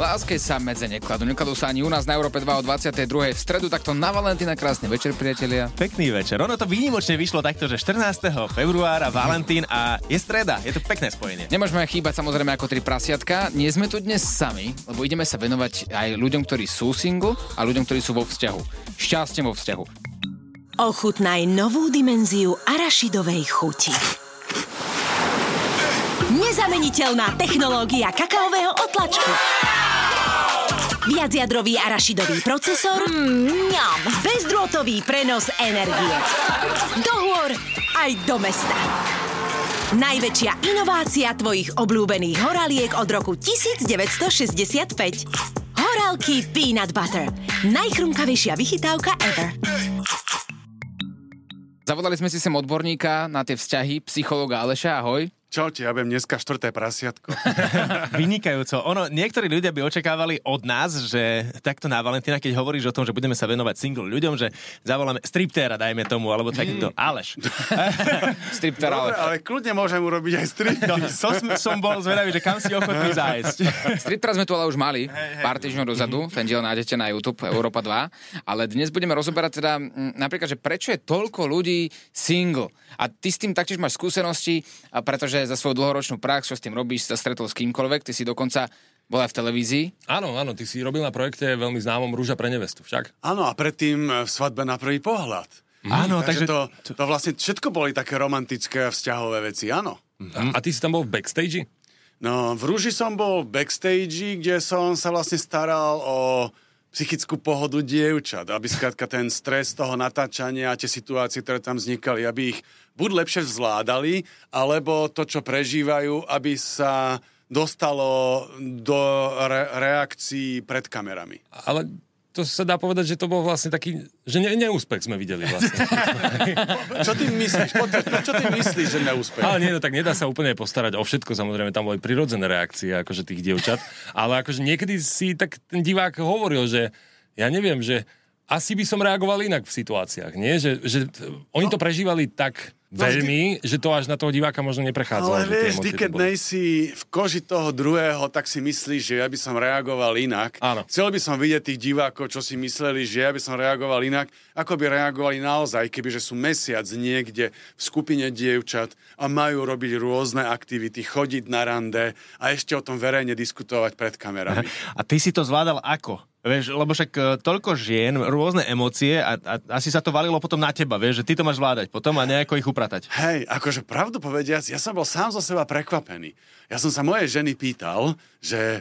Láske sa medze nekladú. Nekladú sa ani u nás na Európe 2 o 22. V stredu takto na Valentína krásny večer, priatelia. Pekný večer. Ono to výnimočne vyšlo takto, že 14. februára Valentín a je streda. Je to pekné spojenie. Nemôžeme chýbať samozrejme ako tri prasiatka. Nie sme tu dnes sami, lebo ideme sa venovať aj ľuďom, ktorí sú single a ľuďom, ktorí sú vo vzťahu. Šťastie vo vzťahu. Ochutnaj novú dimenziu arašidovej chuti. Nezameniteľná technológia kakaového otlačku. Viacjadrový arašidový procesor. Mm, Bezdrôtový prenos energie. Do hôr aj do mesta. Najväčšia inovácia tvojich obľúbených horaliek od roku 1965. Horálky Peanut Butter. Najchrumkavejšia vychytávka ever. Zavolali sme si sem odborníka na tie vzťahy, psychologa Aleša, ahoj. Čaute, ja budem dneska štvrté prasiatko. Vynikajúco. Ono, niektorí ľudia by očakávali od nás, že takto na Valentína, keď hovoríš o tom, že budeme sa venovať single ľuďom, že zavoláme striptéra, dajme tomu, alebo takýto. Aleš. Stripter Dobre, Aleš. ale kľudne môžem urobiť aj strip. No, som, som bol zvedavý, že kam si ochotný zájsť. Striptera sme tu ale už mali pár týždňov dozadu, ten diel nájdete na YouTube Európa 2, ale dnes budeme rozoberať teda napríklad, že prečo je toľko ľudí single. A ty s tým taktiež máš skúsenosti, a za svoju dlhoročnú prax, čo s tým robíš, sa stretol s kýmkoľvek, ty si dokonca bol aj v televízii. Áno, áno, ty si robil na projekte veľmi známom Rúža pre nevestu, však? Áno, a predtým v svadbe na prvý pohľad. Áno, Takže takže... to, to vlastne všetko boli také romantické a vzťahové veci, áno. A, a ty si tam bol v backstage? No, v Rúži som bol backstage, kde som sa vlastne staral o psychickú pohodu dievčat, aby skrátka ten stres toho natáčania a tie situácie, ktoré tam vznikali, aby ich buď lepšie zvládali, alebo to, čo prežívajú, aby sa dostalo do re- reakcií pred kamerami. Ale to sa dá povedať, že to bol vlastne taký, že ne, neúspech sme videli vlastne. Čo ty myslíš? Poďme, čo ty myslíš, že neúspech? Ale nie, no tak nedá sa úplne postarať o všetko, samozrejme, tam boli prirodzené reakcie akože tých dievčat, ale akože niekedy si tak ten divák hovoril, že ja neviem, že asi by som reagoval inak v situáciách, nie? Že, že oni to prežívali tak No veľmi, že to až na toho diváka možno neprechádzalo. Ale že vieš, to keď nejsi v koži toho druhého, tak si myslíš, že ja by som reagoval inak. Áno. Chcel by som vidieť tých divákov, čo si mysleli, že ja by som reagoval inak, ako by reagovali naozaj, kebyže sú mesiac niekde v skupine dievčat a majú robiť rôzne aktivity, chodiť na rande a ešte o tom verejne diskutovať pred kamerami. A ty si to zvládal ako? Vieš, lebo však e, toľko žien, rôzne emócie a, a asi sa to valilo potom na teba, vieš, že ty to máš zvládať potom a nejako ich upratať. Hej, akože pravdu povediac, ja som bol sám zo seba prekvapený. Ja som sa mojej ženy pýtal, že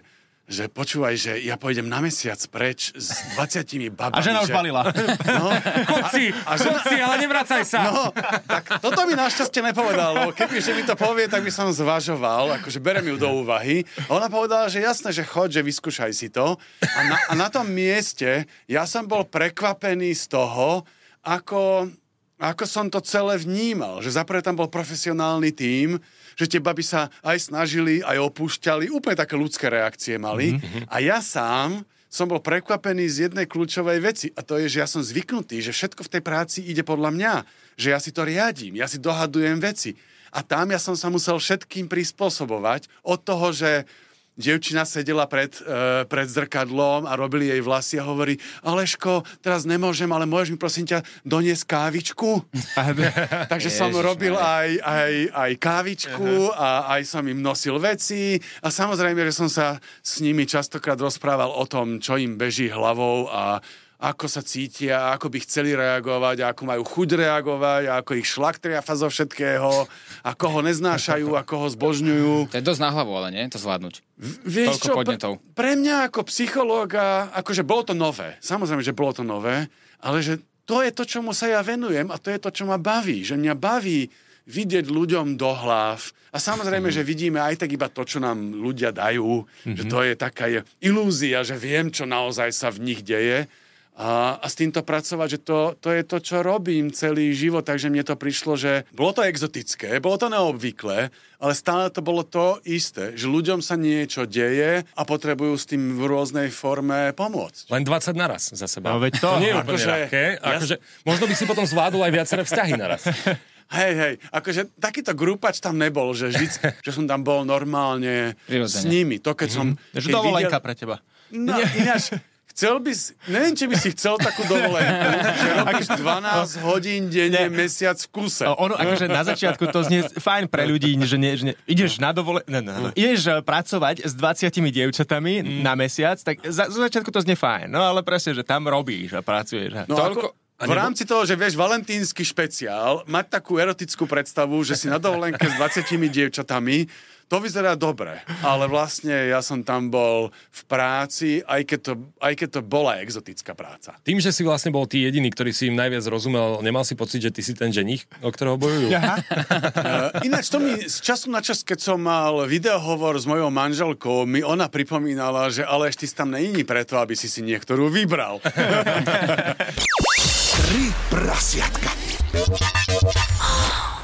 že počúvaj, že ja pôjdem na mesiac preč s 20 babami. A žena už že... balila. No, Chod si, A- a chod žena- si, ale nevracaj sa. No, tak toto mi našťastie nepovedalo. Keby že mi to povie, tak by som zvažoval, akože berem ju do úvahy. A ona povedala, že jasné, že choď, že vyskúšaj si to. A na, a na tom mieste ja som bol prekvapený z toho, ako, ako som to celé vnímal. Že zaprvé tam bol profesionálny tím, že tie baby sa aj snažili, aj opúšťali, úplne také ľudské reakcie mali. Mm-hmm. A ja sám som bol prekvapený z jednej kľúčovej veci a to je, že ja som zvyknutý, že všetko v tej práci ide podľa mňa, že ja si to riadím, ja si dohadujem veci. A tam ja som sa musel všetkým prispôsobovať od toho, že dievčina sedela pred, e, pred zrkadlom a robili jej vlasy a hovorí, Aleško, teraz nemôžem, ale môžeš mi prosím ťa doniesť kávičku? Takže som Ježiš, robil aj, aj, aj kávičku a aj som im nosil veci. A samozrejme, že som sa s nimi častokrát rozprával o tom, čo im beží hlavou a ako sa cítia, ako by chceli reagovať, ako majú chuť reagovať, ako ich šlak triafa zo všetkého, ako ho neznášajú, ako ho zbožňujú. To je dosť na hlavu, ale nie? To zvládnuť. Vieš Toľko čo, podnetov. pre, pre mňa ako psychológa, akože bolo to nové. Samozrejme, že bolo to nové, ale že to je to, čomu sa ja venujem a to je to, čo ma baví. Že mňa baví vidieť ľuďom do hlav. A samozrejme, že vidíme aj tak iba to, čo nám ľudia dajú. Že to je taká ilúzia, že viem, čo naozaj sa v nich deje. A, a s týmto pracovať, že to, to je to, čo robím celý život, takže mne to prišlo, že bolo to exotické, bolo to neobvyklé, ale stále to bolo to isté, že ľuďom sa niečo deje a potrebujú s tým v rôznej forme pomôcť. Len 20 naraz za seba. No veď to. to nie je úplne Akože- ľahké. Akože, možno by si potom zvládol aj viaceré vzťahy naraz. Hej, hej, akože takýto grupač tam nebol, že vždy, že som tam bol normálne Prirodzene. s nimi. To, keď som... Že keď dovolenka videl- pre teba. No, ináč, chcel by si, neviem, či by si chcel takú dovolenku, že robíš 12 hodín denne, mesiac v kuse. O, Ono, akože na začiatku to znie fajn pre ľudí, že, nie, že nie, ideš na dovole... Ne, ne, ne, ideš eh, pracovať s 20 dievčatami na mesiac, tak za, za začiatku to znie fajn. No ale presne, že tam robíš a pracuješ. A... No Toľko- ako, v rámci toho, že vieš, valentínsky špeciál, mať takú erotickú predstavu, že si na dovolenke s 20 dievčatami, to vyzerá dobre, ale vlastne ja som tam bol v práci, aj keď to, aj keď to bola exotická práca. Tým, že si vlastne bol ty jediný, ktorý si im najviac rozumel, nemal si pocit, že ty si ten ženich, o ktorého bojujú? Uh, ináč to mi z času na čas, keď som mal videohovor s mojou manželkou, mi ona pripomínala, že ale ešte si tam není preto, aby si si niektorú vybral. Tri prasiatka.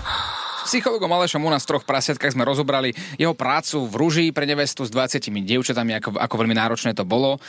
Psychologom Alešom u nás v troch prasiatkách sme rozobrali jeho prácu v Ruži pre nevestu s 20 dievčatami, ako, ako veľmi náročné to bolo.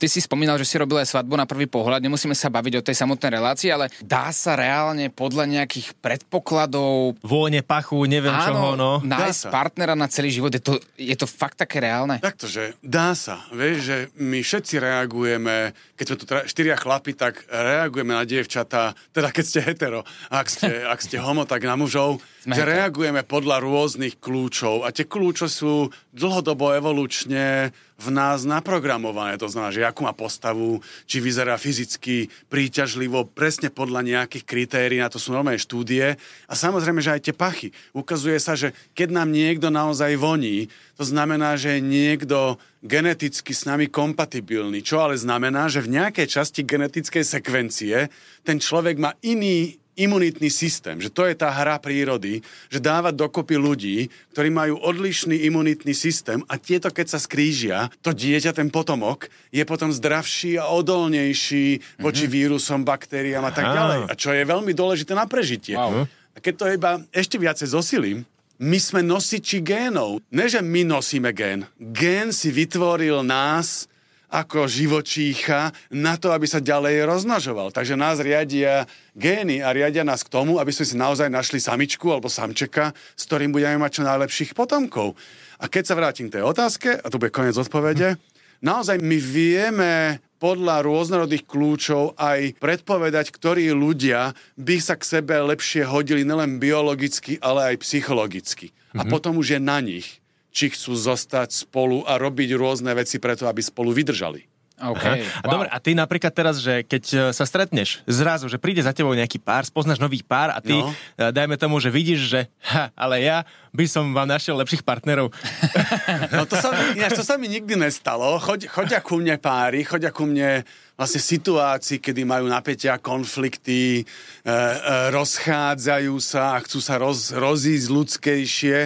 Ty si spomínal, že si robil aj svadbu na prvý pohľad, nemusíme sa baviť o tej samotnej relácii, ale dá sa reálne podľa nejakých predpokladov Vône, pachu, neviem čoho, no. nájsť partnera na celý život. Je to, je to fakt také reálne? Taktože dá sa. Vieš, že my všetci reagujeme, keď sme tu štyria chlapi, tak reagujeme na dievčatá, teda keď ste hetero, ak ste, ak ste homo, tak na mužov, Sme že reagujeme podľa rôznych kľúčov. A tie kľúče sú dlhodobo evolučne v nás naprogramované. To znamená, že akú má postavu, či vyzerá fyzicky príťažlivo, presne podľa nejakých kritérií, na to sú normálne štúdie. A samozrejme, že aj tie pachy. Ukazuje sa, že keď nám niekto naozaj voní, to znamená, že je niekto geneticky s nami kompatibilný. Čo ale znamená, že v nejakej časti genetickej sekvencie ten človek má iný imunitný systém, že to je tá hra prírody, že dávať dokopy ľudí, ktorí majú odlišný imunitný systém a tieto, keď sa skrížia, to dieťa, ten potomok, je potom zdravší a odolnejší voči vírusom, baktériám a tak ďalej. A čo je veľmi dôležité na prežitie. Wow. A keď to iba ešte viacej zosilím, my sme nosiči génov. Ne, že my nosíme gén. Gén si vytvoril nás ako živočícha na to, aby sa ďalej rozmnožoval. Takže nás riadia gény a riadia nás k tomu, aby sme si naozaj našli samičku alebo samčeka, s ktorým budeme mať čo najlepších potomkov. A keď sa vrátim k tej otázke, a to bude koniec odpovede, naozaj my vieme podľa rôznorodých kľúčov aj predpovedať, ktorí ľudia by sa k sebe lepšie hodili nielen biologicky, ale aj psychologicky. A potom už je na nich, či chcú zostať spolu a robiť rôzne veci preto, aby spolu vydržali. OK. A dobre, a ty napríklad teraz, že keď e, sa stretneš zrazu, že príde za tebou nejaký pár, spoznáš nový pár a ty, No. no. dajme tomu, že vidíš, že ha, ale ja by som vám našiel lepších partnerov. No to sa, mi, ináč, to sa mi nikdy nestalo. Choď, chodia ku mne páry, chodia ku mne vlastne situácii, kedy majú napätia, konflikty, e, e, rozchádzajú sa a chcú sa roz, rozísť ľudskejšie.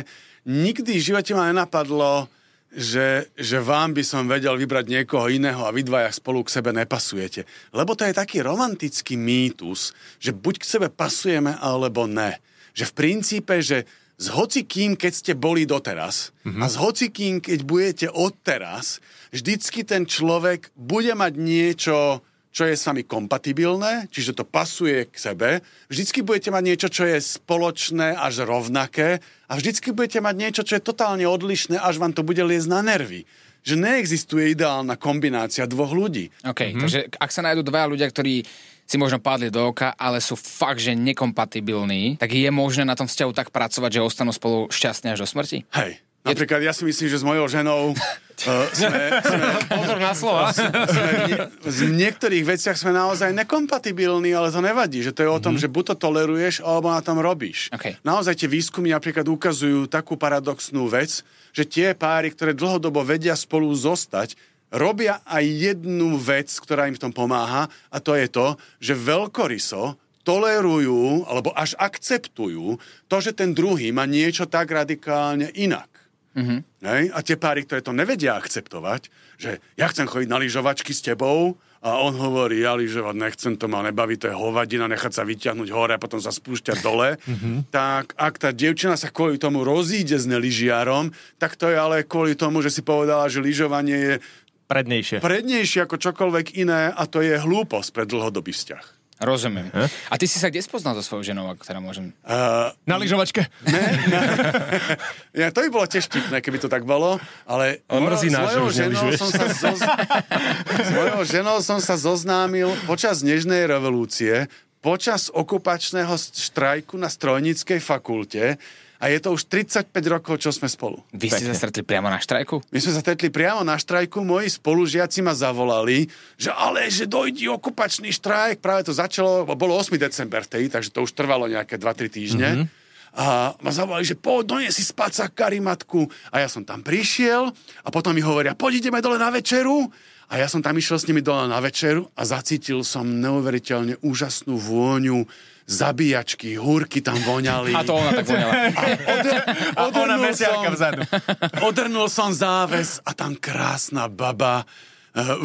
Nikdy v živote ma nenapadlo, že, že vám by som vedel vybrať niekoho iného a vy dvaja spolu k sebe nepasujete. Lebo to je taký romantický mýtus, že buď k sebe pasujeme, alebo ne. Že v princípe, že s hocikým, keď ste boli doteraz mm-hmm. a s hocikým, keď budete odteraz, vždycky ten človek bude mať niečo, čo je s vami kompatibilné, čiže to pasuje k sebe. Vždycky budete mať niečo, čo je spoločné až rovnaké a vždycky budete mať niečo, čo je totálne odlišné, až vám to bude liezť na nervy. Že neexistuje ideálna kombinácia dvoch ľudí. OK, mm-hmm. takže ak sa nájdú dvaja ľudia, ktorí si možno padli do oka, ale sú fakt, že nekompatibilní, tak je možné na tom vzťahu tak pracovať, že ostanú spolu šťastne až do smrti? Hej. Napríklad ja si myslím, že s mojou ženou uh, sme, sme, Pozor na slova. sme v, nie, v niektorých veciach sme naozaj nekompatibilní, ale to nevadí, že to je o tom, mm-hmm. že buď to toleruješ, alebo na tom robíš. OK. Naozaj tie výskumy napríklad ukazujú takú paradoxnú vec, že tie páry, ktoré dlhodobo vedia spolu zostať, robia aj jednu vec, ktorá im v tom pomáha, a to je to, že veľkoryso tolerujú alebo až akceptujú to, že ten druhý má niečo tak radikálne inak. Mm-hmm. Hej? A tie páry, ktoré to nevedia akceptovať, že ja chcem chodiť na lyžovačky s tebou, a on hovorí, ja lyžovať nechcem, to ma nebaví, to je hovadina, nechať sa vyťahnuť hore a potom sa spúšťať dole, mm-hmm. tak ak tá devčina sa kvôli tomu rozíde s neližiarom, tak to je ale kvôli tomu, že si povedala, že lyžovanie je Prednejšie. prednejšie ako čokoľvek iné a to je hlúposť pre dlhodobý vzťah. Rozumiem. A ty si sa kde spoznal so svojou ženou, ak teda môžem? Uh, Na lyžovačke. ne, ne. ja, to by bolo tiež vtipné, keby to tak bolo, ale Ale mrzí nás, už ženou som sa zoz... s mojou ženou som sa zoznámil počas Nežnej revolúcie, počas okupačného štrajku na strojníckej fakulte a je to už 35 rokov, čo sme spolu. Vy ste sa stretli priamo na štrajku? My sme sa stretli priamo na štrajku, moji spolužiaci ma zavolali, že ale, že dojde okupačný štrajk, práve to začalo, bolo 8. december vtedy, takže to už trvalo nejaké 2-3 týždne. Mm-hmm. A ma zavolali, že poď, dones si spať sa karimatku. A ja som tam prišiel a potom mi hovoria, poď ideme dole na večeru. A ja som tam išiel s nimi dole na večeru a zacítil som neuveriteľne úžasnú vôňu zabíjačky, húrky tam voňali. A to ona tak voňala. A ona odrnul mesiarka som- vzadu. Odrnul som záves a tam krásna baba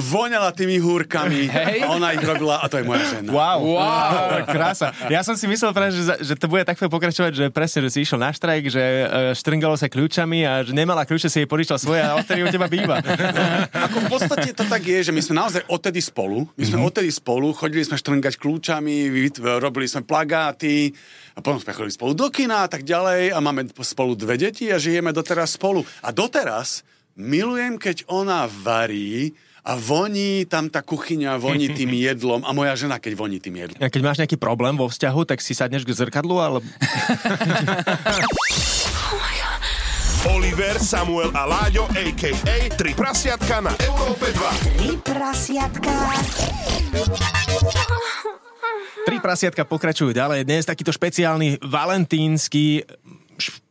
voňala tými húrkami Hej. a ona ich robila a to je moja žena. Wow. Wow. Krása. Ja som si myslel práve, že, že to bude takto pokračovať, že presne, že si išiel na štrajk, že e, štrngalo sa kľúčami a že nemala kľúče, si jej podičal svoje a odtedy u teba býva. Ako v podstate to tak je, že my sme naozaj odtedy spolu. My sme odtedy spolu, chodili sme štrngať kľúčami, robili sme plagáty a potom sme chodili spolu do kina a tak ďalej a máme spolu dve deti a žijeme doteraz spolu. A doteraz milujem, keď ona varí a voní tam tá kuchyňa, voní tým jedlom a moja žena, keď voní tým jedlom. A keď máš nejaký problém vo vzťahu, tak si sadneš k zrkadlu, alebo... Oliver, Samuel a Láďo, a.k.a. Tri prasiatka na Európe 2. Tri prasiatka. Tri prasiatka pokračujú ďalej. Dnes takýto špeciálny valentínsky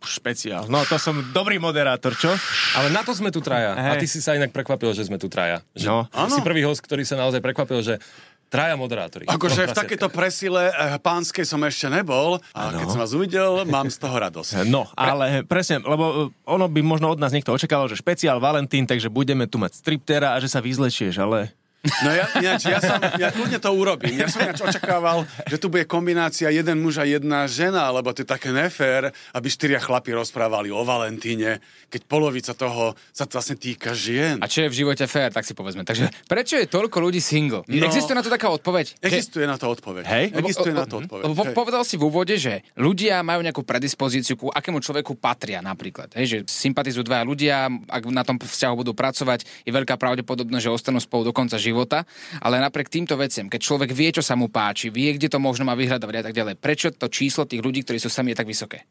špeciál. No, to som dobrý moderátor, čo? Ale na to sme tu traja. Hej. A ty si sa inak prekvapil, že sme tu traja. Že No. Si prvý host, ktorý sa naozaj prekvapil, že traja moderátori. Akože v takejto presile eh, pánskej som ešte nebol a keď som vás uvidel, mám z toho radosť. No, ale presne, lebo uh, ono by možno od nás niekto očakával, že špeciál Valentín, takže budeme tu mať striptera a že sa vyzlečieš, ale... No ja, ináč, ja, som, ja kľudne to urobím. Ja som ináč očakával, že tu bude kombinácia jeden muž a jedna žena, lebo to je také nefér, aby štyria chlapi rozprávali o Valentíne, keď polovica toho sa to vlastne týka žien. A čo je v živote fér, tak si povedzme. Takže prečo je toľko ľudí single? No. Existuje na to taká odpoveď? Že- Existuje na to odpoveď. Hej? Existuje Lebo- na to odpoveď. Lebo po- povedal si v úvode, že ľudia majú nejakú predispozíciu, ku akému človeku patria napríklad. Hej, že sympatizujú dvaja ľudia, ak na tom vzťahu budú pracovať, je veľká pravdepodobnosť, že ostanú spolu do konca života. Ale napriek týmto veciam, keď človek vie, čo sa mu páči, vie, kde to možno má vyhľadávať a tak ďalej, prečo to číslo tých ľudí, ktorí sú sami, je tak vysoké?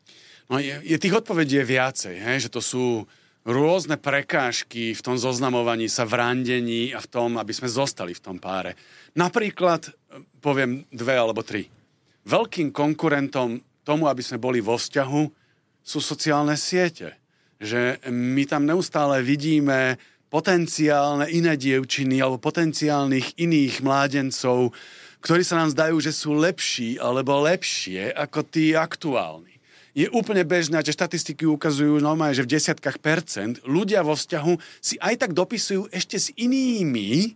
No je, je tých odpovedí je viacej, hej? že to sú rôzne prekážky v tom zoznamovaní sa, v randení a v tom, aby sme zostali v tom páre. Napríklad, eh, poviem dve alebo tri. Veľkým konkurentom tomu, aby sme boli vo vzťahu, sú sociálne siete. Že my tam neustále vidíme potenciálne iné dievčiny alebo potenciálnych iných mládencov, ktorí sa nám zdajú, že sú lepší alebo lepšie ako tí aktuálni. Je úplne bežné, že štatistiky ukazujú normálne, že v desiatkách percent ľudia vo vzťahu si aj tak dopisujú ešte s inými,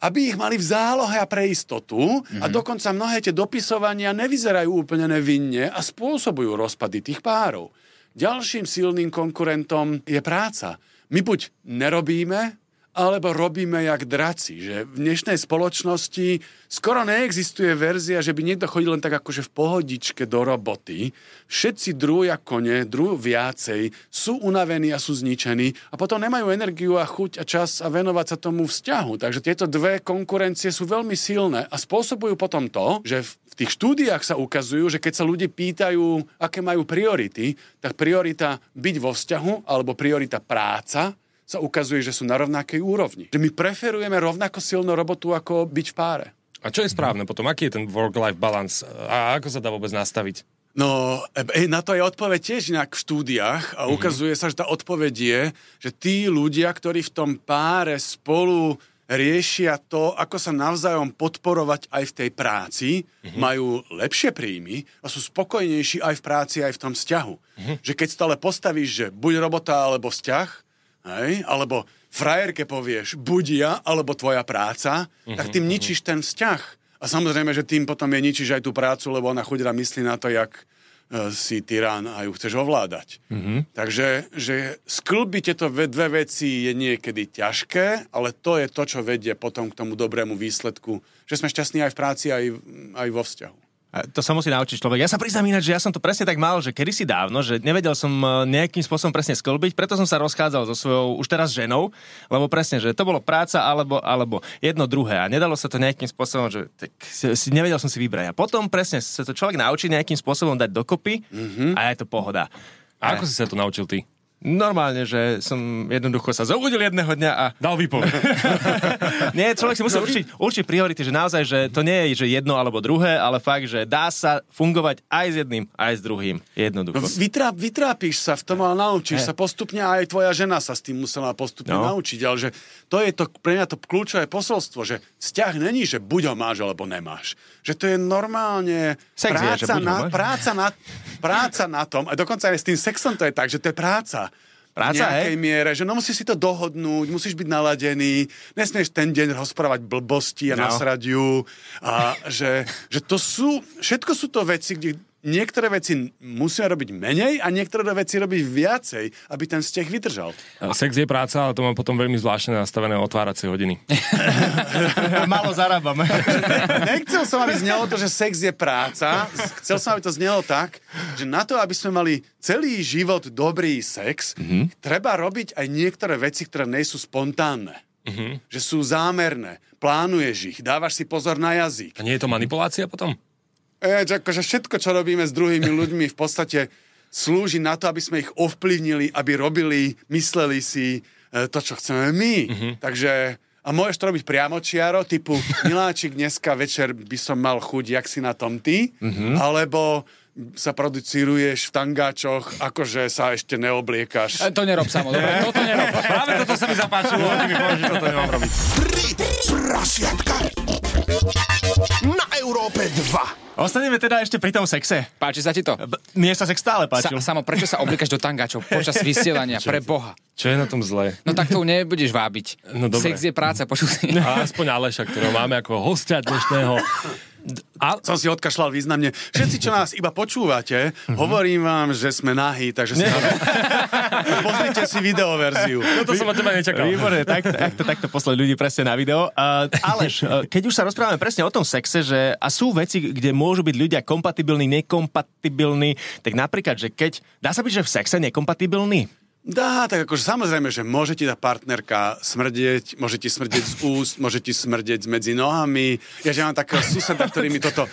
aby ich mali v zálohe a pre istotu a dokonca mnohé tie dopisovania nevyzerajú úplne nevinne a spôsobujú rozpady tých párov. Ďalším silným konkurentom je práca. My buď nerobíme, alebo robíme jak draci, že v dnešnej spoločnosti skoro neexistuje verzia, že by niekto chodil len tak akože v pohodičke do roboty. Všetci drúja kone, drú viacej, sú unavení a sú zničení a potom nemajú energiu a chuť a čas a venovať sa tomu vzťahu. Takže tieto dve konkurencie sú veľmi silné a spôsobujú potom to, že tých štúdiách sa ukazujú, že keď sa ľudí pýtajú, aké majú priority, tak priorita byť vo vzťahu alebo priorita práca sa ukazuje, že sú na rovnakej úrovni. Že my preferujeme rovnako silnú robotu ako byť v páre. A čo je správne potom? Aký je ten work-life balance? A ako sa dá vôbec nastaviť? No, e, na to je odpoveď tiež inak v štúdiách a ukazuje sa, že tá odpoveď je, že tí ľudia, ktorí v tom páre spolu riešia to, ako sa navzájom podporovať aj v tej práci, majú lepšie príjmy a sú spokojnejší aj v práci, aj v tom vzťahu. Že keď stále postavíš, že buď robota alebo vzťah, hej, alebo frajerke povieš buď ja, alebo tvoja práca, tak tým ničíš ten vzťah. A samozrejme, že tým potom je ničíš aj tú prácu, lebo ona chudera myslí na to, jak si tyrán a ju chceš ovládať. Takže že sklbiť tieto ve- dve veci je niekedy ťažké, ale to je to, čo vedie potom k tomu dobrému výsledku, že sme šťastní aj v práci, aj, aj vo vzťahu. A to sa musí naučiť človek. Ja sa priznám ináč, že ja som to presne tak mal, že kedysi dávno, že nevedel som e, nejakým spôsobom presne sklbiť, preto som sa rozchádzal so svojou už teraz ženou, lebo presne, že to bolo práca alebo, alebo jedno druhé a nedalo sa to nejakým spôsobom, že tak si, si, nevedel som si vybrať. A potom presne sa to človek naučí nejakým spôsobom dať dokopy mm-hmm. a je to pohoda. A ako si sa to naučil ty? Normálne, že som jednoducho sa zobudil jedného dňa a... Dal výpoveď. Nie, človek si musí určiť, určiť priority, že naozaj, že to nie je že jedno alebo druhé, ale fakt, že dá sa fungovať aj s jedným, aj s druhým. Jednoducho. No, vytráp, vytrápiš sa v tom, ale naučíš He. sa postupne a aj tvoja žena sa s tým musela postupne No. naučiť. Ale že to je to pre mňa to kľúčové posolstvo, že vzťah není, že buď ho máš alebo nemáš. Že to je normálne Sex je, práca, ho na, práca, na, práca na tom, a dokonca aj s tým sexom to je tak, že to je práca. Práca, v nejakej hej? miere, že no musíš si to dohodnúť, musíš byť naladený, nesmieš ten deň rozprávať blbosti a No. nasrať ju. A že, že to sú, všetko sú to veci, kde niektoré veci musíme robiť menej a niektoré veci robiť viacej, aby ten vzťah vydržal. Sex je práca, ale to mám potom veľmi zvláštne nastavené otváracie hodiny. Málo zarábame. Nechcel som, aby znelo to, že sex je práca. Chcel som, aby to znelo tak, že na to, aby sme mali celý život dobrý sex, mm-hmm. treba robiť aj niektoré veci, ktoré nie sú spontánne. Mm-hmm. Že sú zámerné. Plánuješ ich, dávaš si pozor na jazyk. A nie je to manipulácia potom? E, že akože všetko, čo robíme s druhými ľuďmi, v podstate slúži na to, aby sme ich ovplyvnili, aby robili, mysleli si e, to, čo chceme my. Mm-hmm. Takže a môžeš to robiť priamo čiaro, typu Miláčik, dneska večer by som mal chuť, jak si na tom ty, mm-hmm. alebo sa producíruješ v tangáčoch, akože sa ešte neobliekaš. E, To nerob samo, dobre? Toto nerob. Práve toto sa mi zapáčilo, mi povieš, že toto nemám robiť. Tri prasiatka na Európe 2. Ostaneme teda ešte pri tom sexe. Páči sa ti to? B- Mne sa sex stále Sa, páčil. samo, prečo sa oblíkaš do tangáčov počas vysielania? Pre Boha. Čo je na tom zlé? No tak to nebudeš vábiť. No dobre. Sex je práca, počuj si. A aspoň Aleša, ktorého máme ako hostia dnešného. A, Som si odkašľal významne. Všetci, čo nás iba počúvate, hovorím vám, že sme nahí, takže si pozrite si videoverziu. toto som od teba nečakal. Výborne, takto, takto, takto poslať ľudí presne na video. Uh, Aleš, uh, keď už sa rozprávame presne o tom sexe, že a sú veci, kde môžu byť ľudia kompatibilní, nekompatibilní, tak napríklad, že keď, dá sa byť, že v sexe nekompatibilný? Dá, tak akože samozrejme, že môže ti tá partnerka smrdieť, môže ti smrdieť z úst, môže ti smrdieť medzi nohami. Ja že mám takého suseda, ktorý mi toto...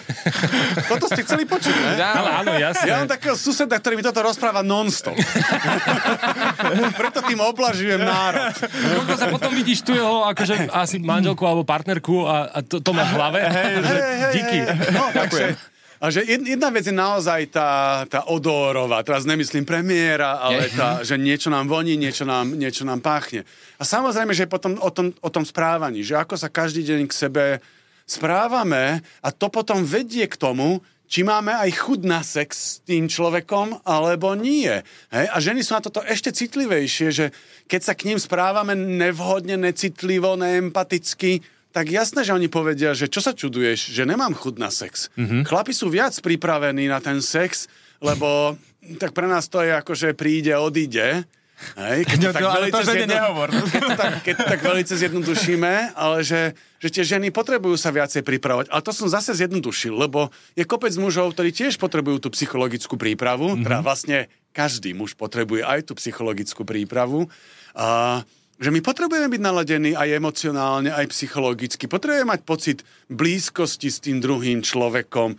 Toto ste chceli počuť, ne? Ale áno, jasne. Ja mám takého suseda, ktorý mi toto rozpráva non-stop. Preto tým oblažujem národ. Koľko sa potom vidíš tu jeho akože asi manželku alebo partnerku a, a to, to máš v hlave? Hej, že díky. No, takže, a že jed- jedna vec je naozaj tá, tá odorová, teraz nemyslím premiéra, ale tá, že niečo nám voní, niečo nám, niečo nám páchne. A samozrejme, že potom o tom, o tom správaní, že ako sa každý deň k sebe správame a to potom vedie k tomu, či máme aj chud na sex s tým človekom, alebo nie. Hej? A ženy sú na toto ešte citlivejšie, že keď sa k ním správame nevhodne, necitlivo, neempaticky, tak jasné, že oni povedia, že čo sa čuduješ, že nemám chud na sex. Mm-hmm. Chlapi sú viac pripravení na ten sex, lebo tak pre nás to je ako, že príde, odíde. Hej, keď to No, tak ale veľmi to žene nehovor. keď to tak, keď to tak veľmi zjednodušíme, ale že, že tie ženy potrebujú sa viacej pripravovať. Ale to som zase zjednodušil, lebo je kopec mužov, ktorí tiež potrebujú tú psychologickú prípravu, mm-hmm. teda vlastne každý muž potrebuje aj tú psychologickú prípravu. A že my potrebujeme byť naladení aj emocionálne, aj psychologicky. Potrebujeme mať pocit blízkosti s tým druhým človekom.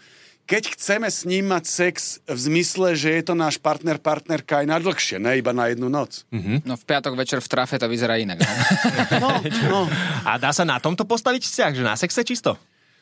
Keď chceme s ním mať sex v zmysle, že je to náš partner, partnerka aj na dlhšie, ne iba na jednu noc. No v piatok večer v trafe to vyzerá inak. No? No, no. A dá sa na tomto postaviť vzťah, že na sexe čisto?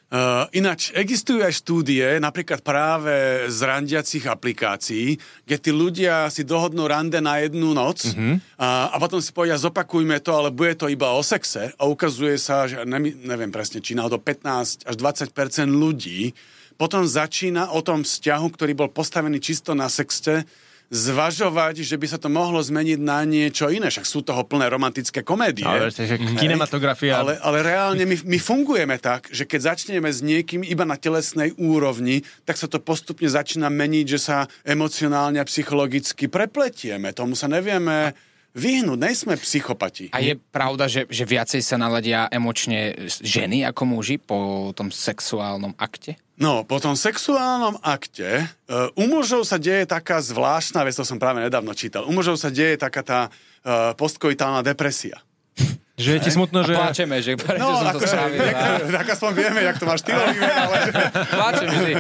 Uh, ináč, existujú aj štúdie, napríklad práve z randiacich aplikácií, kde tí ľudia si dohodnú rande na jednu noc uh-huh. a, a potom si povedia, zopakujme to, ale bude to iba o sexe a ukazuje sa, že ne, neviem presne, či náhodou 15 až 20% ľudí potom začína o tom vzťahu, ktorý bol postavený čisto na sexe, zvažovať, že by sa to mohlo zmeniť na niečo iné. Však sú toho plné romantické komédie. Ale kinematografia... Ale, ale reálne my, my fungujeme tak, že keď začneme s niekým iba na telesnej úrovni, tak sa to postupne začína meniť, že sa emocionálne a psychologicky prepletieme. Tomu sa nevieme vyhnúť, nejsme psychopati. A je pravda, že, že viacej sa naladia emočne ženy ako muži po tom sexuálnom akte? No, po tom sexuálnom akte uh, u mužov sa deje taká zvláštna vec, to som práve nedávno čítal. U mužov sa deje taká tá uh, postkoitálna depresia. Že je ti smutno, že... A pláčeme, že prečo No, som to akože, spravil. a- tak aspoň vieme, jak to máš ty, Oliver, ale že, Pláčem vždy.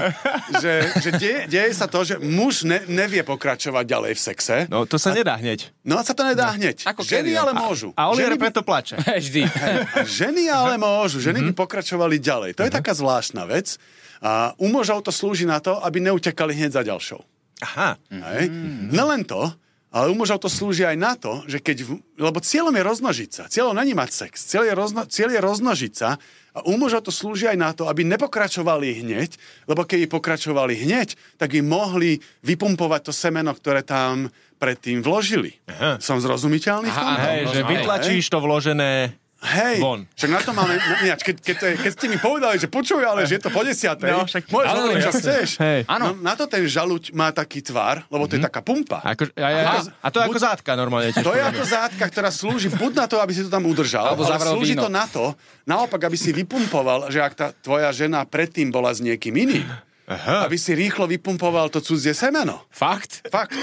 že, že deje, deje sa to, že muž ne, nevie pokračovať ďalej v sexe. No, to sa nedá hneď. No a sa to nedá hneď. Ako Ženy kedy, no? ale môžu. A Oliver Ženy by- preto plače. Vždy. A ženy ale môžu, ženy by pokračovali ďalej. To je taká zvláštna vec. A u mužov to slúži na to, aby neutekali hneď za ďalšou. Aha. Hej. Nelen to, ale u mužov to slúži aj na to, že keď... v- Lebo cieľom je rozmnožiť sa. Cieľom není mať sex. Cieľ je, rozno, cieľ je rozmnožiť sa. A u mužov to slúži aj na to, aby nepokračovali hneď, lebo keby pokračovali hneď, tak by mohli vypumpovať to semeno, ktoré tam predtým vložili. Aha. Som zrozumiteľný v Aha, tom? áno. Hej, že vytlačíš to vložené... Hej, Von. však na to máme, ináč, keď, keď, keď ste mi povedali, že počuj, ale že je to po desiatej, No, však- môžeš Áno, hovoriť, čo chceš. Hej. Áno. No, na to ten žaluť má taký tvar, lebo to je taká pumpa. Ako, a, a, a to je ako zátka normálne. To je ako zátka, ktorá slúži buď na to, aby si to tam udržal, Alebo ale slúži víno. to na to, naopak, aby si vypumpoval, že ak tá tvoja žena predtým bola s niekým iným, Aha. aby si rýchlo vypumpoval to cudzie semeno. Fakt? Fakt.